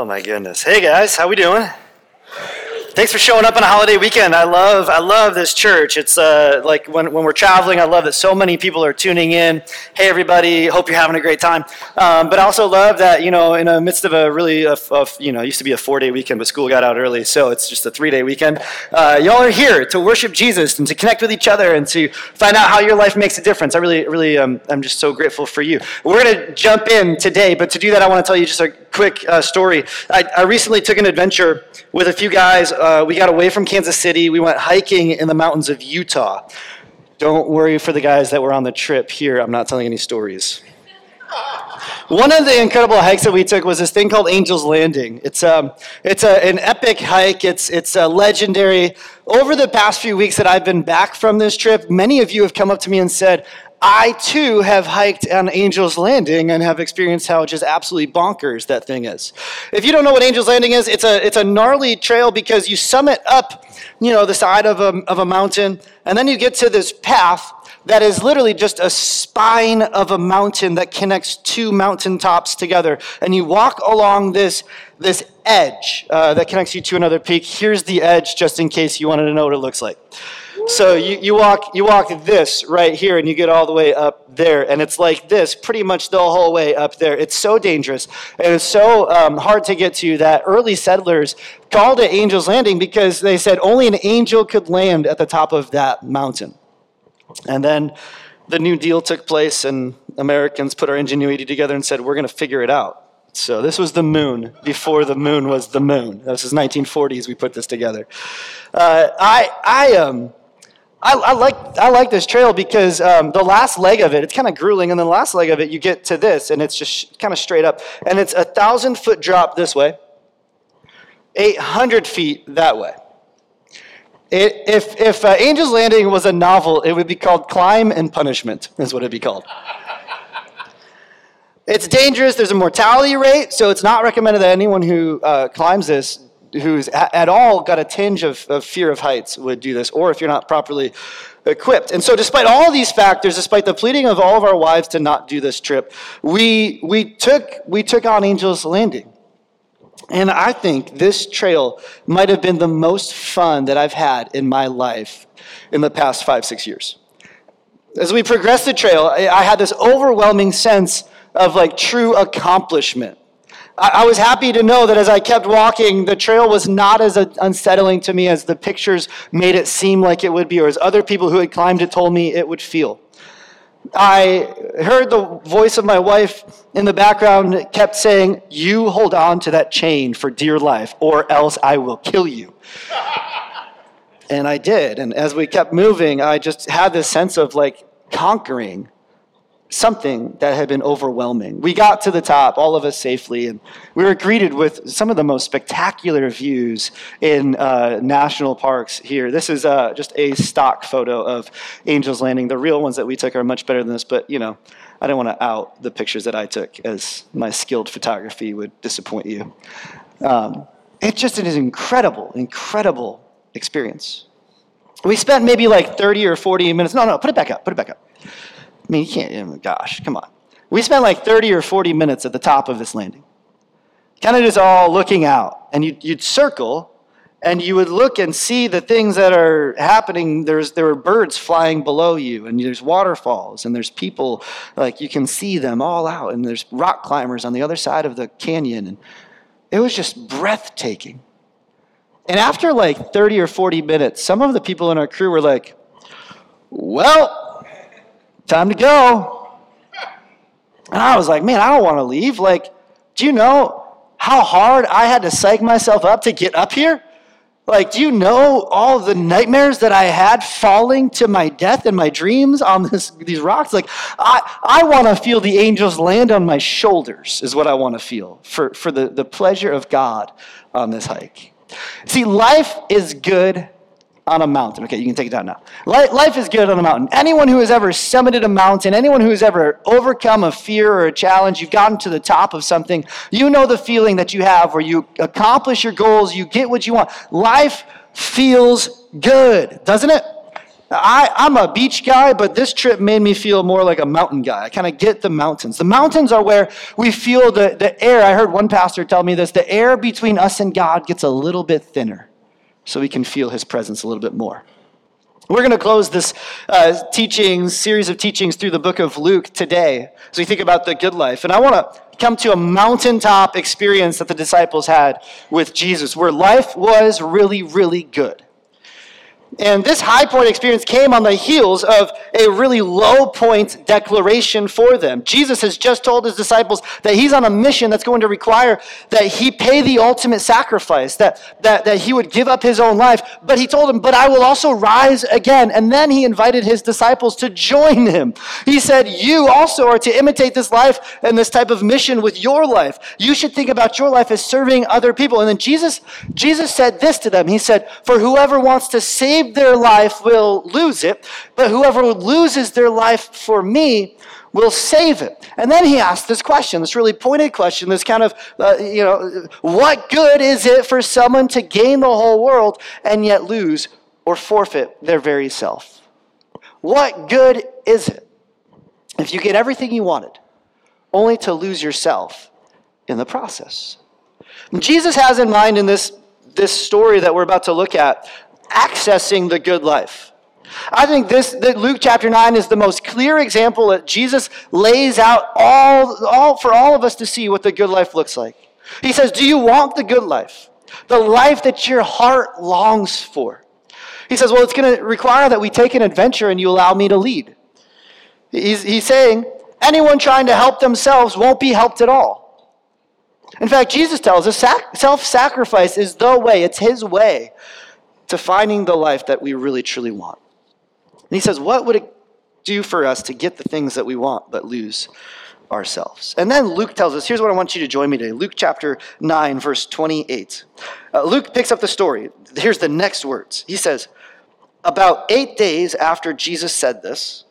Oh my goodness. Hey guys, how we doing? Thanks for showing up on a holiday weekend. I love, I love this church. It's uh, like when, when we're traveling, I love that so many people are tuning in. Hey, everybody, hope you're having a great time. Um, but I also love that, you know, in the midst of a really, a, a, you know, it used to be a four day weekend, but school got out early, so it's just a three day weekend. Uh, y'all are here to worship Jesus and to connect with each other and to find out how your life makes a difference. I really, really, um, I'm just so grateful for you. We're going to jump in today, but to do that, I want to tell you just a quick uh, story. I, I recently took an adventure with a few guys uh, we got away from Kansas City. We went hiking in the mountains of Utah. Don't worry for the guys that were on the trip here. I'm not telling any stories. One of the incredible hikes that we took was this thing called Angel's Landing. It's, um, it's a, an epic hike, it's, it's a legendary. Over the past few weeks that I've been back from this trip, many of you have come up to me and said, I too have hiked on Angel's Landing and have experienced how just absolutely bonkers that thing is. If you don't know what Angel's Landing is, it's a, it's a gnarly trail because you summit up, you know, the side of a, of a mountain, and then you get to this path that is literally just a spine of a mountain that connects two mountaintops together. And you walk along this, this edge uh, that connects you to another peak. Here's the edge, just in case you wanted to know what it looks like. So you, you walk you walk this right here and you get all the way up there and it's like this pretty much the whole way up there. It's so dangerous and it's so um, hard to get to that early settlers called it Angel's Landing because they said only an angel could land at the top of that mountain. And then the New Deal took place and Americans put our ingenuity together and said we're going to figure it out. So this was the moon before the moon was the moon. This is 1940s. We put this together. Uh, I I um I, I, like, I like this trail because um, the last leg of it, it's kind of grueling, and the last leg of it, you get to this, and it's just kind of straight up. And it's a thousand foot drop this way, 800 feet that way. It, if if uh, Angel's Landing was a novel, it would be called Climb and Punishment, is what it'd be called. it's dangerous, there's a mortality rate, so it's not recommended that anyone who uh, climbs this who's at all got a tinge of, of fear of heights would do this, or if you're not properly equipped. And so, despite all these factors, despite the pleading of all of our wives to not do this trip, we, we, took, we took on Angel's Landing. And I think this trail might have been the most fun that I've had in my life in the past five, six years. As we progressed the trail, I, had this overwhelming sense of like true accomplishment. I, was happy to know that as I kept walking, the trail was not as unsettling to me as the pictures made it seem like it would be, or as other people who had climbed it told me it would feel. I heard the voice of my wife in the background kept saying, You hold on to that chain for dear life, or else I will kill you. and I did. And as we kept moving, I just had this sense of like conquering something that had been overwhelming. We got to the top, all of us safely, and we were greeted with some of the most spectacular views in uh, national parks here. This is uh, just a stock photo of Angel's Landing. The real ones that we took are much better than this, but you know, I don't want to out the pictures that I took, as my skilled photography would disappoint you. Um, it's just an incredible, incredible experience. We spent maybe like 30 or 40 minutes. No, no, put it back up, put it back up I mean, you can't, oh gosh, come on. We spent like 30 or 40 minutes at the top of this landing. Kind of just all looking out. And you'd, you'd circle and you would look and see the things that are happening. There's, there were birds flying below you, and there's waterfalls, and there's people, like you can see them all out, and there's rock climbers on the other side of the canyon. And it was just breathtaking. And after like 30 or 40 minutes, some of the people in our crew were like, well, time to go. And I was like, man, I don't want to leave. Like, do you know how hard I had to psych myself up to get up here? Like, do you know all the nightmares that I had falling to my death in my dreams on this, these rocks? Like, I, I want to feel the angels land on my shoulders, is what I want to feel for, for the, the pleasure of God on this hike. See, life is good on a mountain. Okay, you can take it down now. Life is good on a mountain. Anyone who has ever summited a mountain, anyone who has ever overcome a fear or a challenge, you've gotten to the top of something, you know the feeling that you have where you accomplish your goals, you get what you want. Life feels good, doesn't it? I, I'm a beach guy, but this trip made me feel more like a mountain guy. I kind of get the mountains. The mountains are where we feel the, the air. I heard one pastor tell me this the air between us and God gets a little bit thinner so we can feel his presence a little bit more. We're going to close this uh, teachings, series of teachings through the book of Luke today as we think about the good life. And I want to come to a mountaintop experience that the disciples had with Jesus where life was really, really good. And this high point experience came on the heels of a really low point declaration for them. Jesus has just told his disciples that he's on a mission that's going to require that he pay the ultimate sacrifice, that, that, that he would give up his own life. But he told them, But I will also rise again. And then he invited his disciples to join him. He said, You also are to imitate this life and this type of mission with your life. You should think about your life as serving other people. And then Jesus, Jesus said this to them He said, For whoever wants to save save their life will lose it, but whoever loses their life for me will save it. And then he asked this question, this really pointed question, this kind of, uh, you know, what good is it for someone to gain the whole world and yet lose or forfeit their very self? What good is it if you get everything you wanted only to lose yourself in the process? Jesus has in mind in this, this story that we're about to look at accessing the good life. I think this that Luke chapter 9 is the most clear example that Jesus lays out all, all for all of us to see what the good life looks like. He says, Do you want the good life? The life that your heart longs for. He says, Well, it's going to require that we take an adventure and you allow me to lead. He's, he's saying, anyone trying to help themselves won't be helped at all. In fact, Jesus tells us self sacrifice is the way, it's his way to finding the life that we really truly want. And he says, What would it do for us to get the things that we want but lose ourselves? And then Luke tells us here's what I want you to join me today Luke chapter 9, verse 28. Uh, Luke picks up the story. Here's the next words. He says, About eight days after Jesus said this,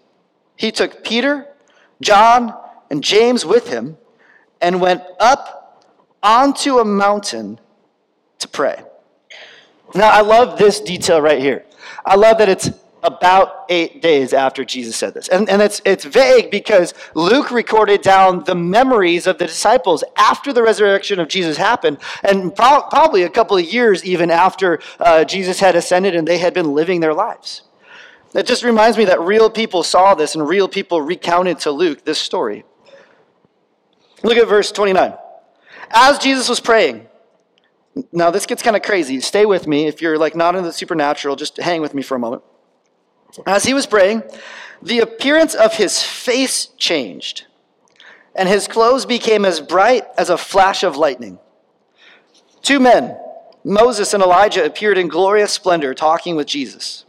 he took Peter, John, and James with him and went up onto a mountain to pray. Now, I love this detail right here. I love that it's about eight days after Jesus said this. And, and it's, it's vague because Luke recorded down the memories of the disciples after the resurrection of Jesus happened, and pro- probably a couple of years even after uh, Jesus had ascended and they had been living their lives. It just reminds me that real people saw this and real people recounted to Luke this story. Look at verse 29. As Jesus was praying, now, this gets kind of crazy. Stay with me. If you're like not into the supernatural, just hang with me for a moment. As he was praying, the appearance of his face changed, and his clothes became as bright as a flash of lightning. Two men, Moses and Elijah, appeared in glorious splendor talking with Jesus.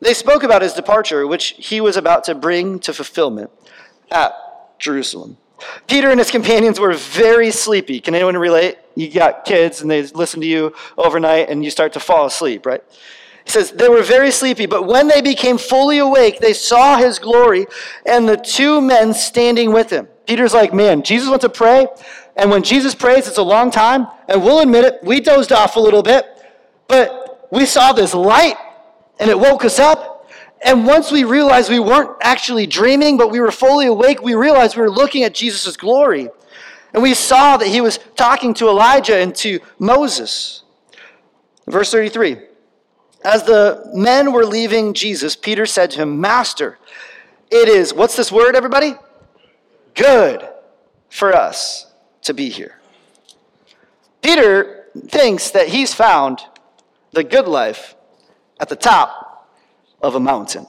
They spoke about his departure, which he was about to bring to fulfillment at Jerusalem. Peter and his companions were very sleepy. Can anyone relate? You got kids and they listen to you overnight and you start to fall asleep, right? He says, They were very sleepy, but when they became fully awake, they saw his glory and the two men standing with him. Peter's like, Man, Jesus went to pray, and when Jesus prays, it's a long time, and we'll admit it, we dozed off a little bit, but we saw this light and it woke us up. And once we realized we weren't actually dreaming, but we were fully awake, we realized we were looking at Jesus' glory. And we saw that he was talking to Elijah and to Moses. Verse 33 As the men were leaving Jesus, Peter said to him, Master, it is, what's this word, everybody? Good for us to be here. Peter thinks that he's found the good life at the top of a mountain.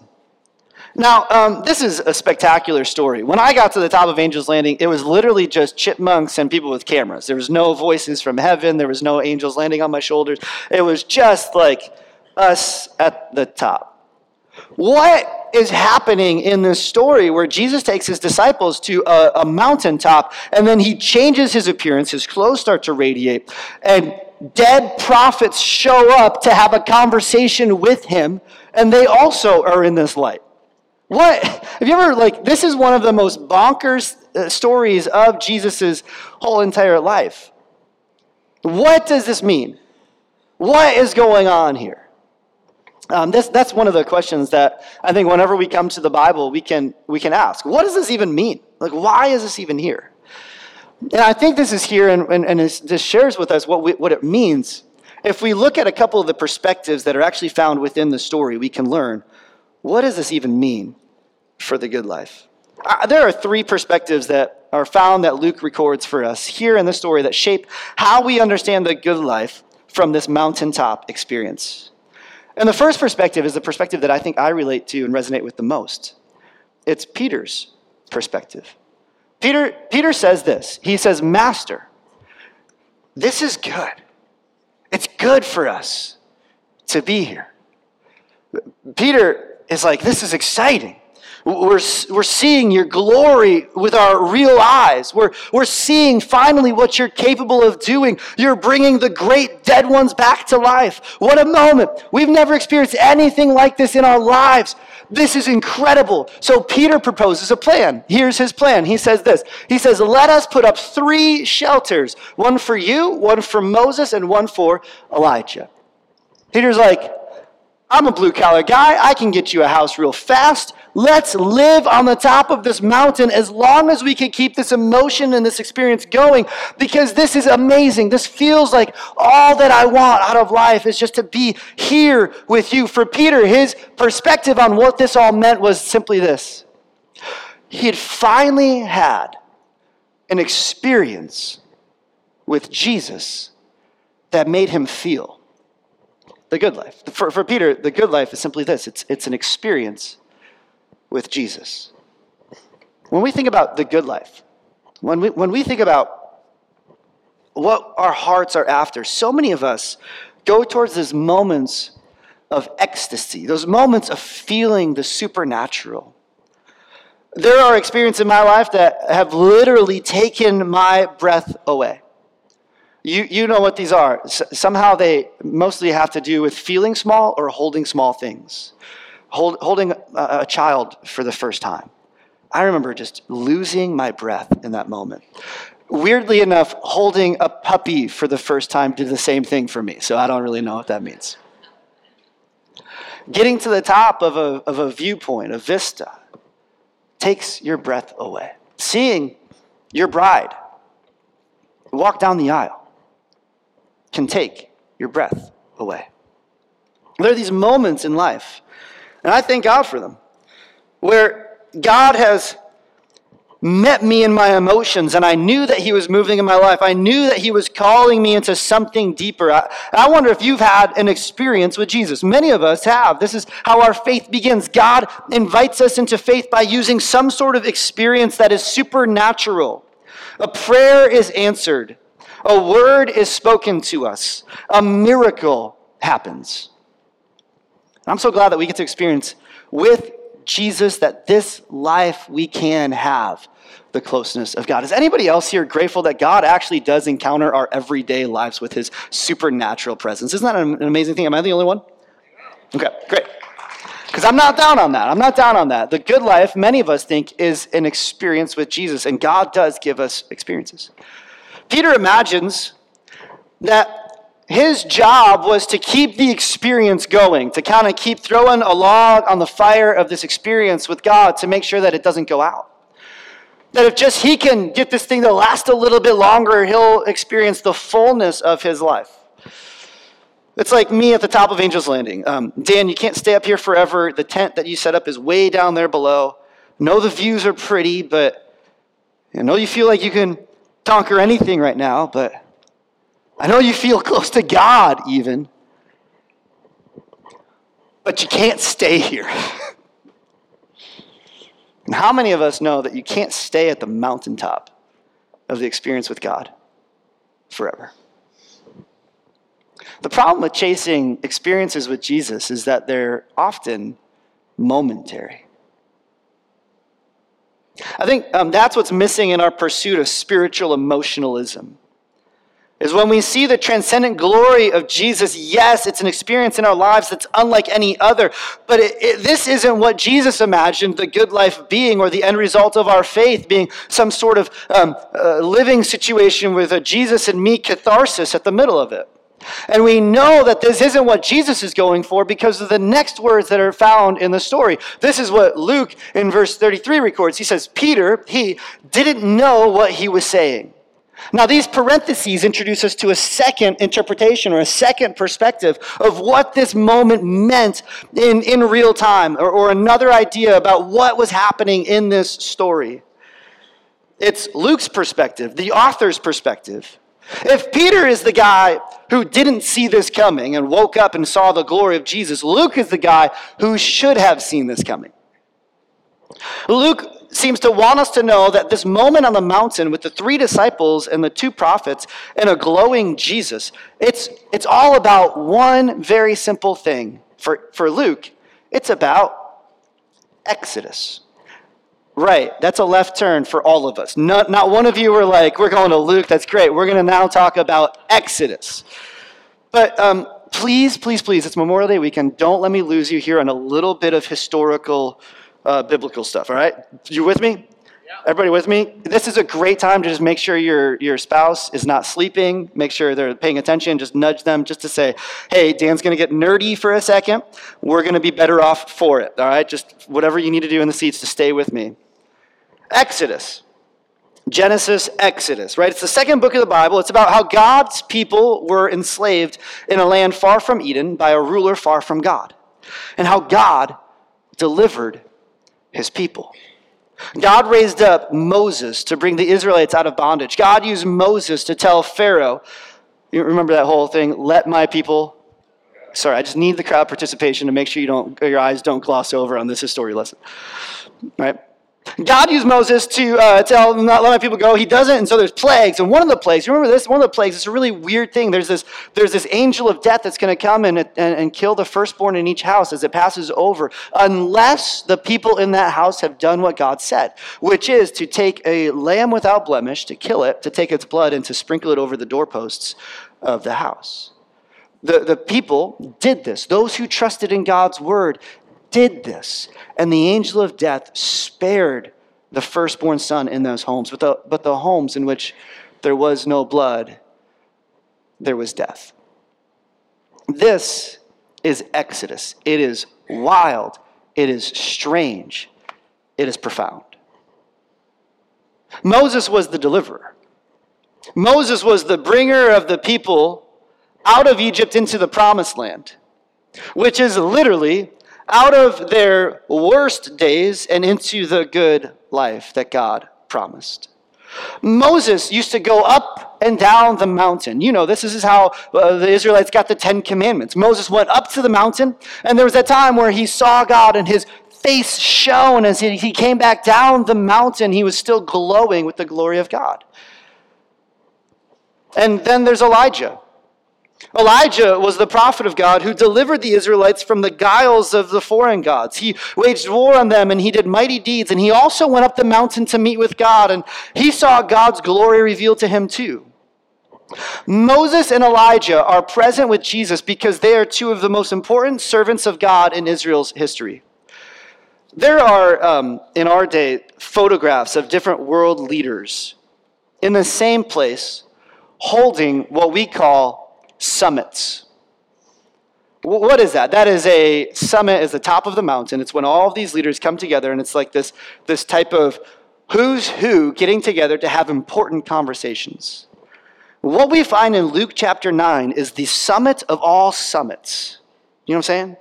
Now, um, this is a spectacular story. When I got to the top of Angel's Landing, it was literally just chipmunks and people with cameras. There was no voices from heaven, there was no angels landing on my shoulders. It was just like us at the top. What is happening in this story where Jesus takes his disciples to a, a mountaintop and then he changes his appearance, his clothes start to radiate, and dead prophets show up to have a conversation with him, and they also are in this light. What? Have you ever, like, this is one of the most bonkers uh, stories of Jesus' whole entire life. What does this mean? What is going on here? Um, this, that's one of the questions that I think whenever we come to the Bible, we can, we can ask. What does this even mean? Like, why is this even here? And I think this is here, and, and, and this shares with us what, we, what it means. If we look at a couple of the perspectives that are actually found within the story, we can learn what does this even mean for the good life? Uh, there are three perspectives that are found that Luke records for us here in the story that shape how we understand the good life from this mountaintop experience. And the first perspective is the perspective that I think I relate to and resonate with the most. It's Peter's perspective. Peter, Peter says this He says, Master, this is good. Good for us to be here. Peter is like, This is exciting. We're, we're seeing your glory with our real eyes. We're, we're seeing finally what you're capable of doing. You're bringing the great dead ones back to life. What a moment. We've never experienced anything like this in our lives. This is incredible. So Peter proposes a plan. Here's his plan. He says this He says, Let us put up three shelters one for you, one for Moses, and one for Elijah. Peter's like, I'm a blue collar guy. I can get you a house real fast. Let's live on the top of this mountain as long as we can keep this emotion and this experience going because this is amazing. This feels like all that I want out of life is just to be here with you. For Peter, his perspective on what this all meant was simply this he had finally had an experience with Jesus that made him feel the good life. For, for Peter, the good life is simply this it's, it's an experience with Jesus. When we think about the good life, when we, when we think about what our hearts are after, so many of us go towards those moments of ecstasy, those moments of feeling the supernatural. There are experiences in my life that have literally taken my breath away. You, you know what these are. S- somehow they mostly have to do with feeling small or holding small things hold, holding a, a child for the first time. I remember just losing my breath in that moment. Weirdly enough, holding a puppy for the first time did the same thing for me, so I don't really know what that means. Getting to the top of a, of a viewpoint, a vista, takes your breath away. Seeing your bride walk down the aisle can take your breath away. There are these moments in life and I thank God for them. Where God has met me in my emotions and I knew that He was moving in my life. I knew that He was calling me into something deeper. I, I, wonder if you've had an experience with Jesus. Many of us have. This is how our faith begins. God invites us into faith by using some sort of experience that is supernatural. A prayer is answered, a word is spoken to us, a miracle happens. And I'm so glad that we get to experience with Jesus that this life we can have the closeness of God. Is anybody else here grateful that God actually does encounter our everyday lives with his supernatural presence? Isn't that an amazing thing? Am I the only one? Okay, great. Because I'm not down on that. I'm not down on that. The good life, many of us think, is an experience with Jesus, and God does give us experiences. Peter imagines that his job was to keep the experience going, to kind of keep throwing a log on the fire of this experience with God to make sure that it doesn't go out. That if just he can get this thing to last a little bit longer, he'll experience the fullness of his life. It's like me at the top of Angel's Landing. Um, Dan, you can't stay up here forever. The tent that you set up is way down there below. know the views are pretty, but I know you feel like you can conquer anything right now, but I know you feel close to God, even, but you can't stay here. and how many of us know that you can't stay at the mountaintop of the experience with God forever? The problem with chasing experiences with Jesus is that they're often momentary. I think um, that's what's missing in our pursuit of spiritual emotionalism is when we see the transcendent glory of Jesus. Yes, it's an experience in our lives that's unlike any other, but it, it, this isn't what Jesus imagined the good life being or the end result of our faith being some sort of um, uh, living situation with a Jesus and me catharsis at the middle of it. And we know that this isn't what Jesus is going for because of the next words that are found in the story. This is what Luke in verse 33 records. He says, Peter, he didn't know what he was saying. Now, these parentheses introduce us to a second interpretation or a second perspective of what this moment meant in, in real time, or, or another idea about what was happening in this story. It's Luke's perspective, the author's perspective. If Peter is the guy who didn't see this coming and woke up and saw the glory of Jesus, Luke is the guy who should have seen this coming. Luke seems to want us to know that this moment on the mountain with the three disciples and the two prophets and a glowing Jesus, it's, it's all about one very simple thing. For, for Luke, it's about Exodus. Right, that's a left turn for all of us. Not, not one of you were like, we're going to Luke, that's great. We're going to now talk about Exodus. But um, please, please, please, it's Memorial Day weekend. Don't let me lose you here on a little bit of historical, uh, biblical stuff, all right? You with me? Everybody with me? This is a great time to just make sure your, your spouse is not sleeping. Make sure they're paying attention. Just nudge them just to say, hey, Dan's going to get nerdy for a second. We're going to be better off for it. All right? Just whatever you need to do in the seats to stay with me. Exodus. Genesis, Exodus, right? It's the second book of the Bible. It's about how God's people were enslaved in a land far from Eden by a ruler far from God, and how God delivered his people. God raised up Moses to bring the Israelites out of bondage. God used Moses to tell Pharaoh, you remember that whole thing, let my people. Sorry, I just need the crowd participation to make sure you don't, your eyes don't gloss over on this history lesson. Right? God used Moses to uh, tell not let my people go. He doesn't, and so there's plagues. And one of the plagues, remember this? One of the plagues. It's a really weird thing. There's this, there's this angel of death that's going to come and, and, and kill the firstborn in each house as it passes over, unless the people in that house have done what God said, which is to take a lamb without blemish, to kill it, to take its blood, and to sprinkle it over the doorposts of the house. The, the people did this. Those who trusted in God's word did this. And the angel of death spared the firstborn son in those homes. But the, but the homes in which there was no blood, there was death. This is Exodus. It is wild. It is strange. It is profound. Moses was the deliverer. Moses was the bringer of the people out of Egypt into the promised land, which is literally out of their worst days and into the good life that God promised. Moses used to go up and down the mountain. You know, this is how uh, the Israelites got the Ten Commandments. Moses went up to the mountain, and there was a time where he saw God and his face shone as he came back down the mountain. He was still glowing with the glory of God. And then there's Elijah. Elijah was the prophet of God who delivered the Israelites from the guiles of the foreign gods. He waged war on them and he did mighty deeds. And he also went up the mountain to meet with God, and he saw God's glory revealed to him too. Moses and Elijah are present with Jesus because they are two of the most important servants of God in Israel's history. There are, um, in our day, photographs of different world leaders in the same place holding what we call summits. What is that? That is a summit, is the top of the mountain. It's when all of these leaders come together, and it's like this, this type of who's who getting together to have important conversations. What we find in Luke chapter 9 is the summit of all summits. You know what I'm saying?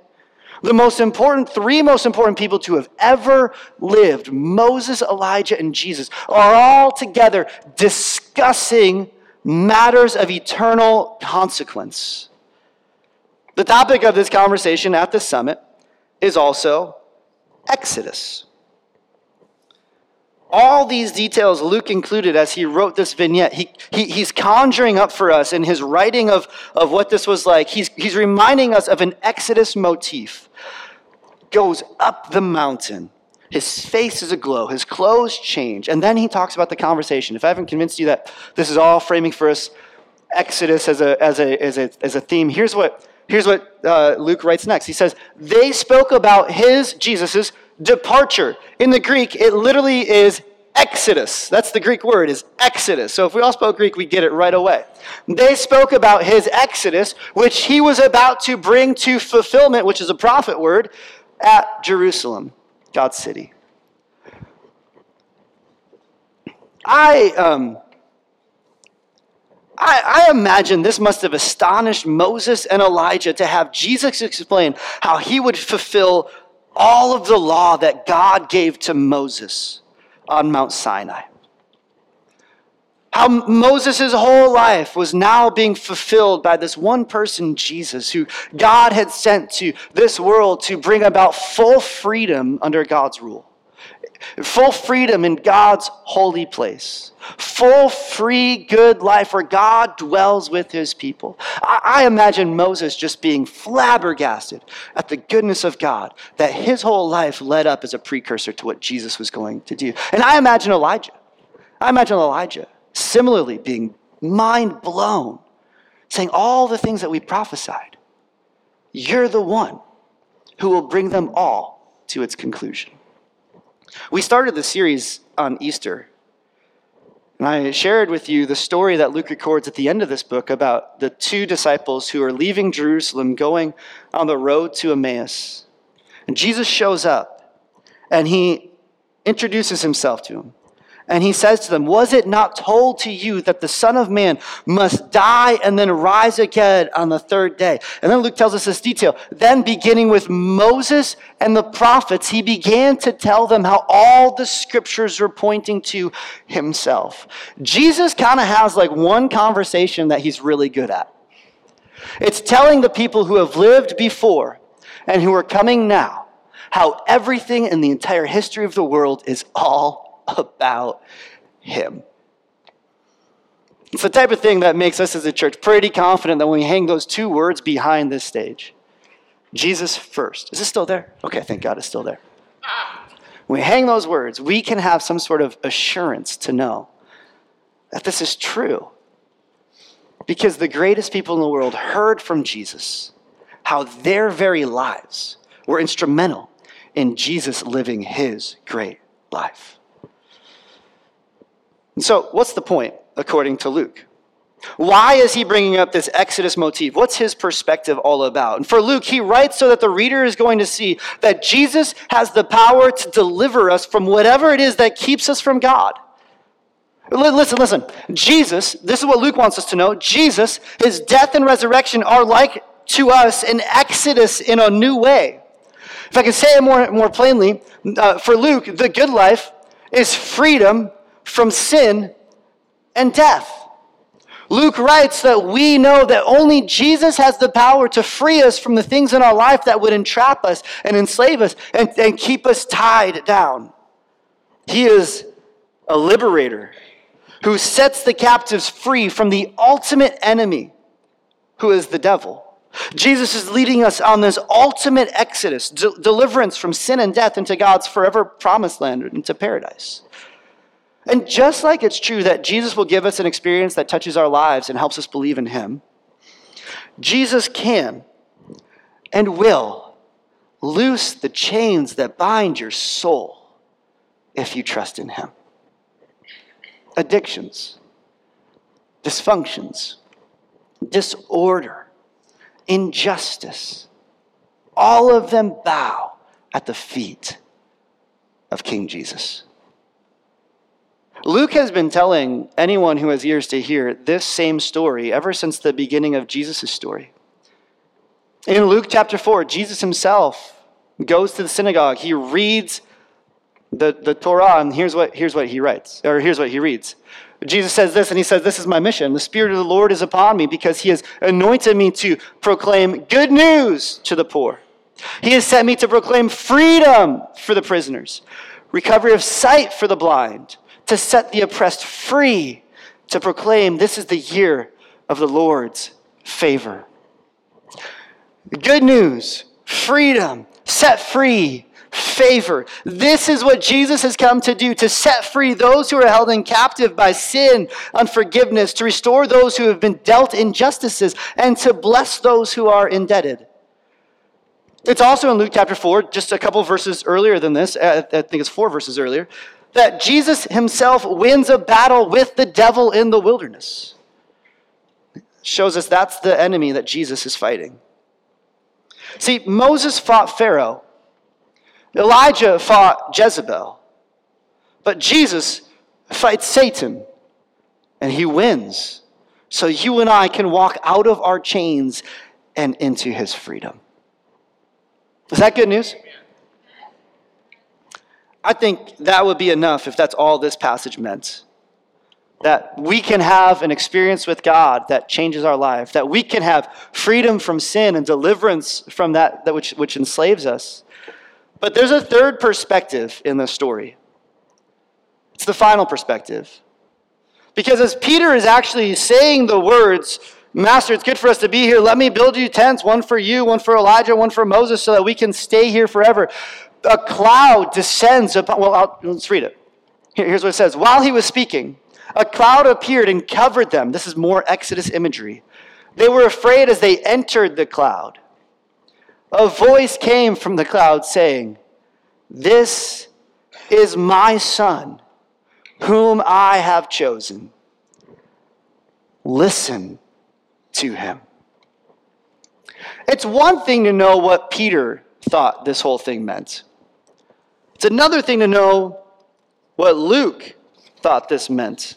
The most important, three most important people to have ever lived, Moses, Elijah, and Jesus, are all together discussing matters of eternal consequence. The topic of this conversation at the summit is also Exodus. All these details Luke included as he wrote this vignette. He, he, he's conjuring up for us in his writing of, of what this was like. He's, he's reminding us of an Exodus motif. Goes up the mountain, his face is aglow. His clothes change. And then he talks about the conversation. If I haven't convinced you that this is all framing for us Exodus as a, as a, as a, as a theme, here's what, here's what uh, Luke writes next. He says, They spoke about his, Jesus's, departure. In the Greek, it literally is Exodus. That's the Greek word, is Exodus. So if we all spoke Greek, we'd get it right away. They spoke about his Exodus, which he was about to bring to fulfillment, which is a prophet word, at Jerusalem, God's city. I, um, I, I, imagine this must have astonished Moses and Elijah to have Jesus explain how he would fulfill all of the law that God gave to Moses on Mount Sinai. How Moses' whole life was now being fulfilled by this one person, Jesus, who God had sent to this world to bring about full freedom under God's rule full freedom in God's holy place, full, free, good life where God dwells with his people. I, I, imagine Moses just being flabbergasted at the goodness of God, that his whole life led up as a precursor to what Jesus was going to do. And I imagine Elijah. I imagine Elijah similarly being mind blown, saying all the things that we prophesied. You're the one who will bring them all to its conclusion. We started the series on Easter. And I shared with you the story that Luke records at the end of this book about the two disciples who are leaving Jerusalem going on the road to Emmaus. And Jesus shows up and he introduces himself to them. And he says to them, Was it not told to you that the Son of Man must die and then rise again on the third day? And then Luke tells us this detail. Then, beginning with Moses and the prophets, he began to tell them how all the scriptures were pointing to himself. Jesus kind of has like one conversation that he's really good at. It's telling the people who have lived before and who are coming now how everything in the entire history of the world is all about him. It's the type of thing that makes us as a church pretty confident that when we hang those two words behind this stage, Jesus first. Is this still there? Okay, thank God it's still there. When we hang those words, we can have some sort of assurance to know that this is true. Because the greatest people in the world heard from Jesus how their very lives were instrumental in Jesus living his great life. So, what's the point, according to Luke? Why is he bringing up this Exodus motif? What's his perspective all about? And for Luke, he writes so that the reader is going to see that Jesus has the power to deliver us from whatever it is that keeps us from God. Listen, listen. Jesus, this is what Luke wants us to know. Jesus, his death and resurrection are like to us an exodus in a new way. If I can say it more, more plainly, uh, for Luke, the good life is freedom from sin and death. Luke writes that we know that only Jesus has the power to free us from the things in our life that would entrap us and enslave us and, and keep us tied down. He is a liberator who sets the captives free from the ultimate enemy, who is the devil. Jesus is leading us on this ultimate exodus, de- deliverance from sin and death into God's forever promised land, into paradise. And just like it's true that Jesus will give us an experience that touches our lives and helps us believe in Him, Jesus can and will loose the chains that bind your soul if you trust in Him. Addictions, dysfunctions, disorder, injustice, all of them bow at the feet of King Jesus. Luke has been telling anyone who has ears to hear this same story ever since the beginning of Jesus' story. In Luke chapter 4, Jesus himself goes to the synagogue. He reads the, the Torah, and here's what, here's what he writes, or here's what he reads. Jesus says this, and he says, This is my mission. The Spirit of the Lord is upon me because he has anointed me to proclaim good news to the poor. He has sent me to proclaim freedom for the prisoners, recovery of sight for the blind to set the oppressed free, to proclaim this is the year of the Lord's favor. Good news, freedom, set free, favor. This is what Jesus has come to do to set free those who are held in captive by sin, unforgiveness, to restore those who have been dealt injustices, and to bless those who are indebted. It's also in Luke chapter 4, just a couple verses earlier than this, uh, I think it's four verses earlier, that Jesus himself wins a battle with the devil in the wilderness. Shows us that's the enemy that Jesus is fighting. See, Moses fought Pharaoh, Elijah fought Jezebel, but Jesus fights Satan, and he wins. So you and I can walk out of our chains and into his freedom. Is that good news? I think that would be enough if that's all this passage meant. That we can have an experience with God that changes our life, that we can have freedom from sin and deliverance from that, that which, which enslaves us. But there's a third perspective in this story. It's the final perspective. Because as Peter is actually saying the words, Master, it's good for us to be here. Let me build you tents, one for you, one for Elijah, one for Moses, so that we can stay here forever. A cloud descends upon, well, I'll, let's read it. Here, here's what it says While he was speaking, a cloud appeared and covered them. This is more Exodus imagery. They were afraid as they entered the cloud. A voice came from the cloud saying, This is my son, whom I have chosen. Listen to him. It's one thing to know what Peter thought this whole thing meant. It's another thing to know what Luke thought this meant.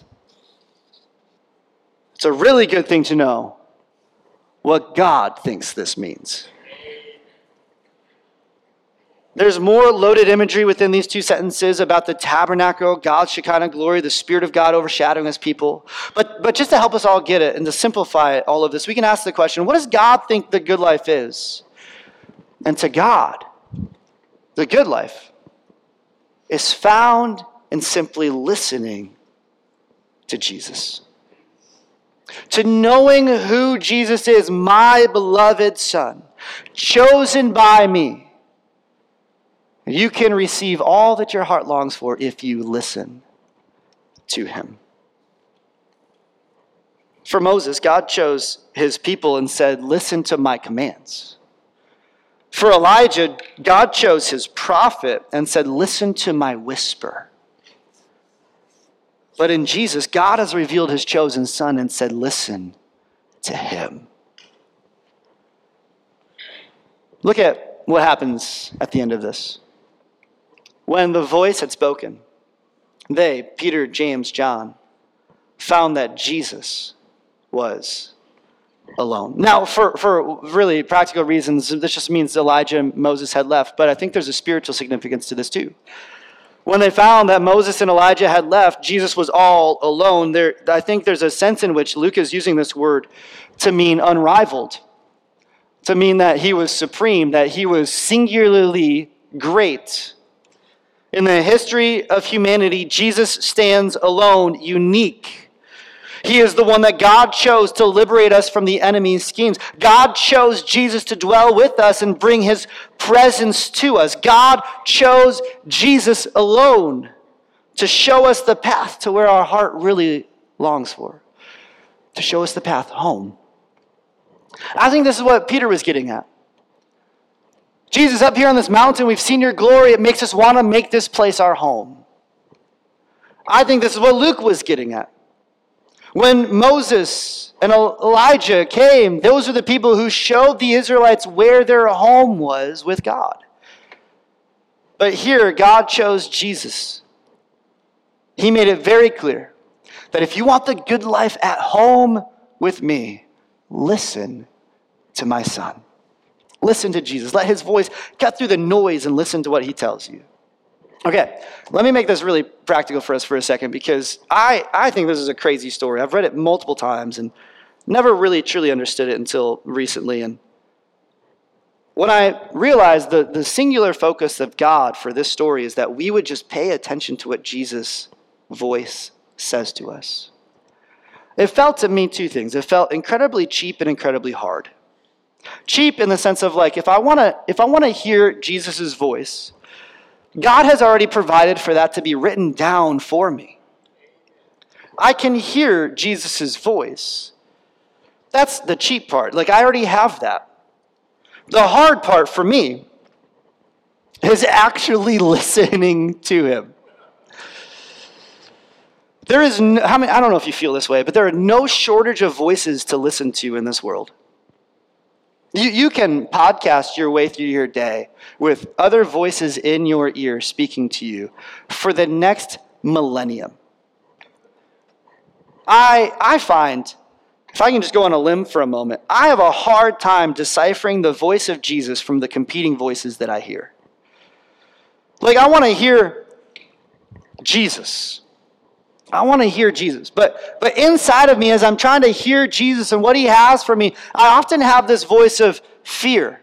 It's a really good thing to know what God thinks this means. There's more loaded imagery within these two sentences about the tabernacle, God's Shekinah glory, the Spirit of God overshadowing his people. But, but just to help us all get it and to simplify all of this, we can ask the question what does God think the good life is? And to God, the good life is found in simply listening to Jesus. To knowing who Jesus is, my beloved Son, chosen by me you can receive all that your heart longs for if you listen to him. For Moses, God chose his people and said, Listen to my commands. For Elijah, God chose his prophet and said, Listen to my whisper. But in Jesus, God has revealed his chosen son and said, Listen to him. Look at what happens at the end of this. When the voice had spoken, they, Peter, James, John, found that Jesus was alone. Now, for, for really practical reasons, this just means Elijah and Moses had left, but I think there's a spiritual significance to this too. When they found that Moses and Elijah had left, Jesus was all alone. There, I think there's a sense in which Luke is using this word to mean unrivaled, to mean that he was supreme, that he was singularly great in the history of humanity, Jesus stands alone, unique. He is the one that God chose to liberate us from the enemy's schemes. God chose Jesus to dwell with us and bring his presence to us. God chose Jesus alone to show us the path to where our heart really longs for, to show us the path home. I think this is what Peter was getting at. Jesus, up here on this mountain, we've seen your glory. It makes us want to make this place our home. I think this is what Luke was getting at. When Moses and Elijah came, those are the people who showed the Israelites where their home was with God. But here, God chose Jesus. He made it very clear that if you want the good life at home with me, listen to my son. Listen to Jesus. Let his voice cut through the noise and listen to what he tells you. Okay, let me make this really practical for us for a second because I, I think this is a crazy story. I've read it multiple times and never really truly understood it until recently. And when I realized the, the singular focus of God for this story is that we would just pay attention to what Jesus' voice says to us. It felt to me two things. It felt incredibly cheap and incredibly hard. Cheap in the sense of like if I want to if I want to hear Jesus' voice, God has already provided for that to be written down for me. I can hear Jesus' voice. That's the cheap part. Like I already have that. The hard part for me is actually listening to him. There is, no, how many, I don't know if you feel this way, but there are no shortage of voices to listen to in this world. You, you can podcast your way through your day with other voices in your ear speaking to you for the next millennium. I, I find, if I can just go on a limb for a moment, I have a hard time deciphering the voice of Jesus from the competing voices that I hear. Like, I want to hear Jesus. I want to hear Jesus. But, but inside of me, as I'm trying to hear Jesus and what he has for me, I often have this voice of fear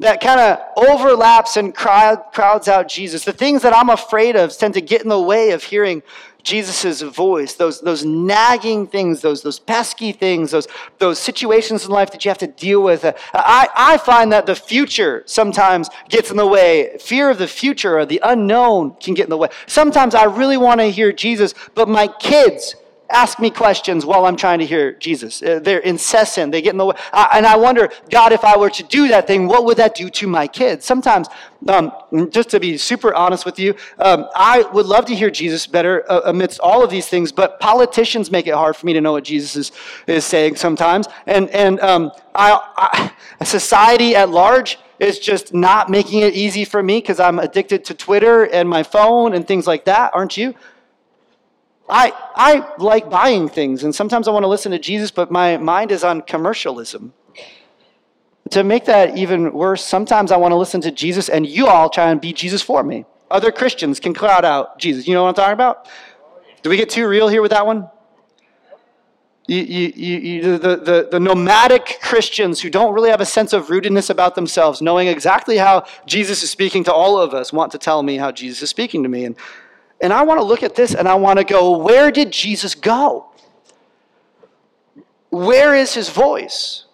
that kind of overlaps and crowd, crowds out Jesus. The things that I'm afraid of tend to get in the way of hearing Jesus' voice, those, those nagging things, those, those pesky things, those, those situations in life that you have to deal with. Uh, I, I find that the future sometimes gets in the way. Fear of the future or the unknown can get in the way. Sometimes I really want to hear Jesus, but my kids ask me questions while I'm trying to hear Jesus. Uh, they're incessant. They get in the way. and I wonder, God, if I were to do that thing, what would that do to my kids? Sometimes, um, just to be super honest with you, um, I would love to hear Jesus better uh, amidst all of these things, but politicians make it hard for me to know what Jesus is, is saying sometimes. And, and um, I, I, society at large is just not making it easy for me because I'm addicted to Twitter and my phone and things like that, aren't you? I, I like buying things, and sometimes I want to listen to Jesus, but my mind is on commercialism. To make that even worse, sometimes I want to listen to Jesus, and you all try and be Jesus for me. Other Christians can crowd out Jesus. You know what I'm talking about? Do we get too real here with that one? You, you, you, the, the, the nomadic Christians who don't really have a sense of rootedness about themselves, knowing exactly how Jesus is speaking to all of us, want to tell me how Jesus is speaking to me. And and I want to look at this and I want to go, where did Jesus go? Where is his voice?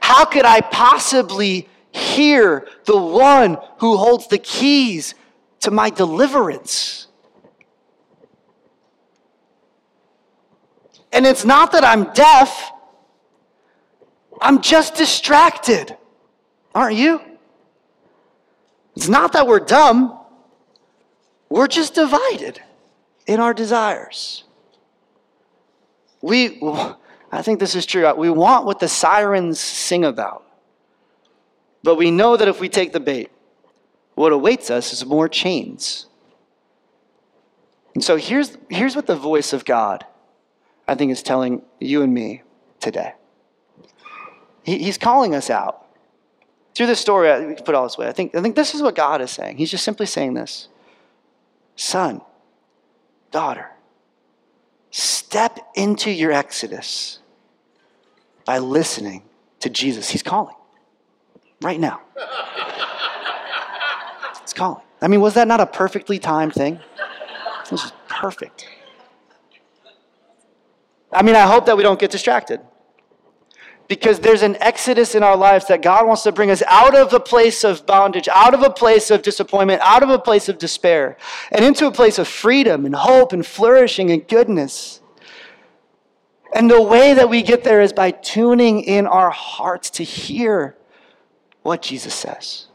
How could I possibly hear the one who holds the keys to my deliverance? And it's not that I'm deaf, I'm just distracted. Aren't you? It's not that we're dumb. We're just divided in our desires. We, I think this is true. We want what the sirens sing about. But we know that if we take the bait, what awaits us is more chains. And so here's, here's what the voice of God, I think, is telling you and me today. He, he's calling us out. Through this story, can put it all this way. I think, I think this is what God is saying. He's just simply saying this son, daughter, step into your exodus by listening to Jesus. He's calling right now. He's calling. I mean, was that not a perfectly timed thing? This is perfect. I mean, I hope that we don't get distracted because there's an exodus in our lives that God wants to bring us out of a place of bondage, out of a place of disappointment, out of a place of despair, and into a place of freedom and hope and flourishing and goodness. And the way that we get there is by tuning in our hearts to hear what Jesus says.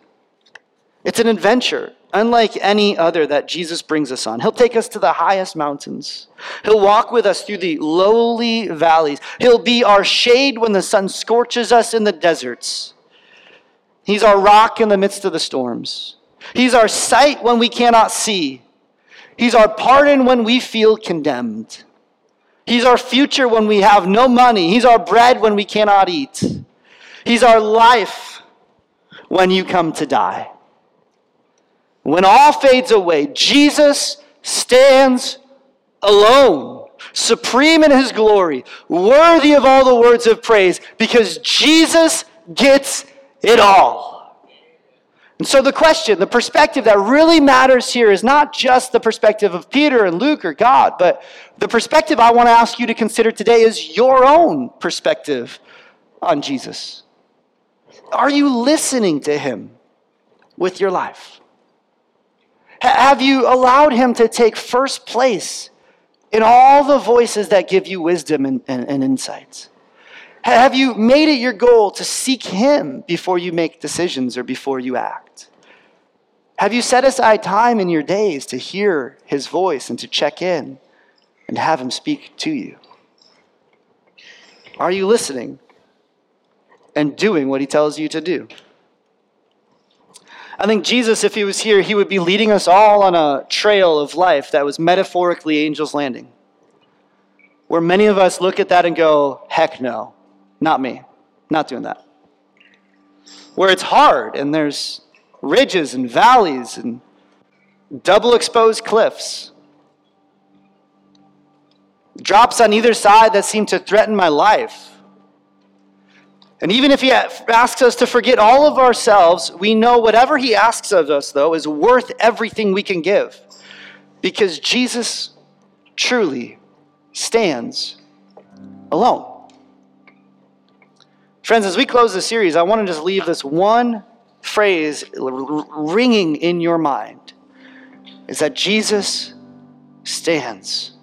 It's an adventure unlike any other that Jesus brings us on. He'll take us to the highest mountains. He'll walk with us through the lowly valleys. He'll be our shade when the sun scorches us in the deserts. He's our rock in the midst of the storms. He's our sight when we cannot see. He's our pardon when we feel condemned. He's our future when we have no money. He's our bread when we cannot eat. He's our life when you come to die. When all fades away, Jesus stands alone, supreme in his glory, worthy of all the words of praise, because Jesus gets it all. And so, the question, the perspective that really matters here is not just the perspective of Peter and Luke or God, but the perspective I want to ask you to consider today is your own perspective on Jesus. Are you listening to him with your life? Have you allowed Him to take first place in all the voices that give you wisdom and, and, and insights? Have you made it your goal to seek Him before you make decisions or before you act? Have you set aside time in your days to hear His voice and to check in and have Him speak to you? Are you listening and doing what He tells you to do? I think Jesus, if He was here, He would be leading us all on a trail of life that was metaphorically Angel's Landing. Where many of us look at that and go, heck no, not me, not doing that. Where it's hard and there's ridges and valleys and double exposed cliffs drops on either side that seem to threaten my life. And even if he asks us to forget all of ourselves, we know whatever he asks of us, though, is worth everything we can give. Because Jesus truly stands alone. Friends, as we close this series, I want to just leave this one phrase ringing in your mind is that Jesus stands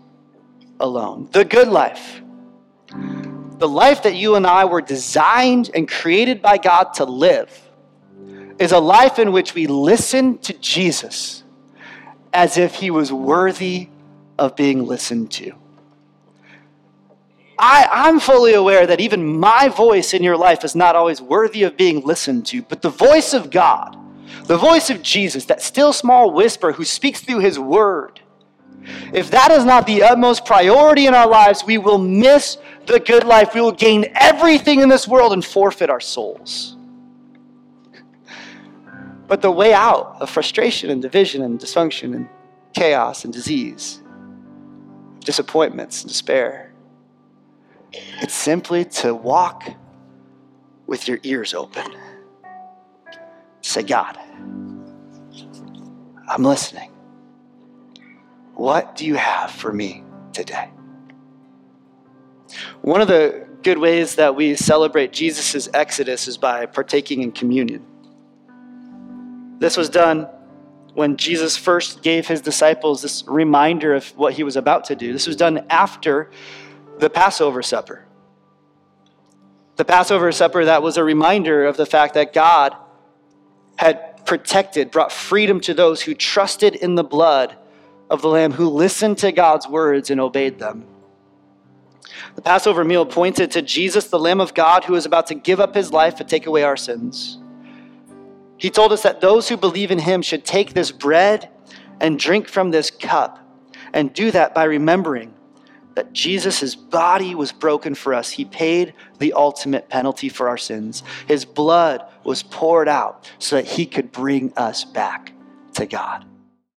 alone. The good life. The life that you and I were designed and created by God to live is a life in which we listen to Jesus as if he was worthy of being listened to. I, I'm fully aware that even my voice in your life is not always worthy of being listened to, but the voice of God, the voice of Jesus, that still small whisper who speaks through his word, if that is not the utmost priority in our lives, we will miss the good life. We will gain everything in this world and forfeit our souls. But the way out of frustration and division and dysfunction and chaos and disease, disappointments and despair, it's simply to walk with your ears open. Say, God, I'm listening. What do you have for me today? One of the good ways that we celebrate Jesus' exodus is by partaking in communion. This was done when Jesus first gave his disciples this reminder of what he was about to do. This was done after the Passover supper. The Passover supper that was a reminder of the fact that God had protected, brought freedom to those who trusted in the blood of the Lamb who listened to God's words and obeyed them. The Passover meal pointed to Jesus, the Lamb of God, who was about to give up his life to take away our sins. He told us that those who believe in him should take this bread and drink from this cup, and do that by remembering that Jesus' body was broken for us. He paid the ultimate penalty for our sins. His blood was poured out so that he could bring us back to God.